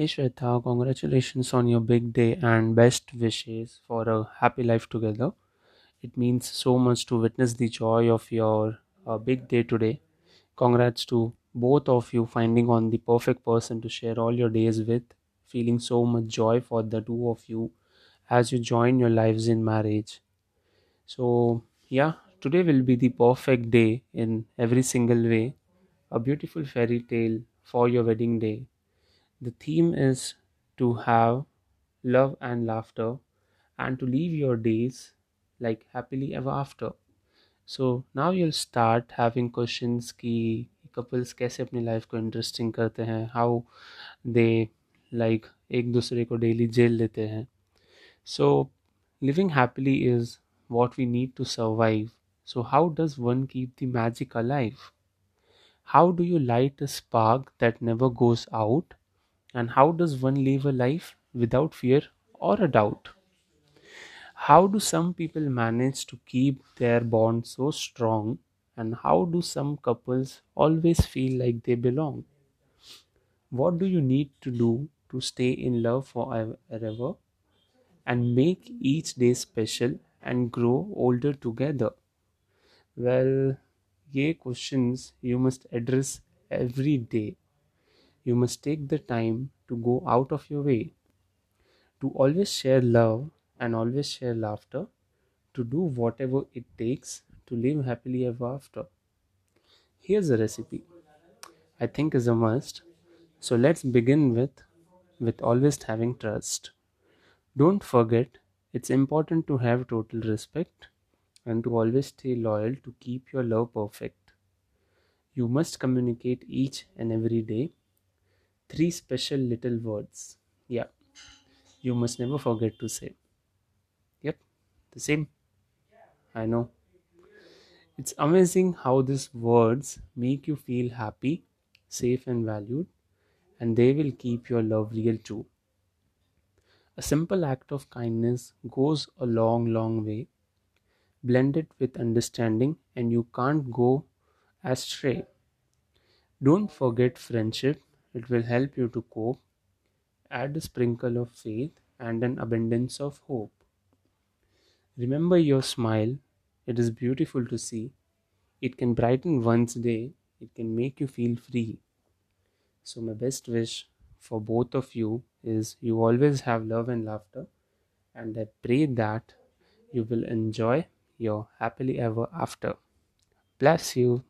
Hey Shweta, congratulations on your big day and best wishes for a happy life together. It means so much to witness the joy of your uh, big day today. Congrats to both of you finding on the perfect person to share all your days with. Feeling so much joy for the two of you as you join your lives in marriage. So, yeah, today will be the perfect day in every single way. A beautiful fairy tale for your wedding day. The theme is to have love and laughter and to live your days like happily ever after. So now you'll start having questions कि couples कैसे अपनी life को interesting करते हैं how they like एक दूसरे को daily jail लेते हैं सो living happily is what we need to survive. So, how does one keep the magic alive? How do you light a spark that never goes out? And how does one live a life without fear or a doubt? How do some people manage to keep their bond so strong? And how do some couples always feel like they belong? What do you need to do to stay in love forever and make each day special and grow older together? Well, ye questions you must address every day. You must take the time to go out of your way to always share love and always share laughter, to do whatever it takes to live happily ever after. Here's a recipe I think is a must. So let's begin with with always having trust. Don't forget it's important to have total respect and to always stay loyal to keep your love perfect. You must communicate each and every day three special little words. Yeah, you must never forget to say. Yep, the same. I know. It's amazing how these words make you feel happy, safe, and valued, and they will keep your love real too. A simple act of kindness goes a long, long way. Blend it with understanding, and you can't go astray. Don't forget friendship, it will help you to cope. Add a sprinkle of faith and an abundance of hope. Remember your smile, it is beautiful to see. It can brighten one's day, it can make you feel free. So, my best wish for both of you is you always have love and laughter, and I pray that you will enjoy your happily ever after. Bless you.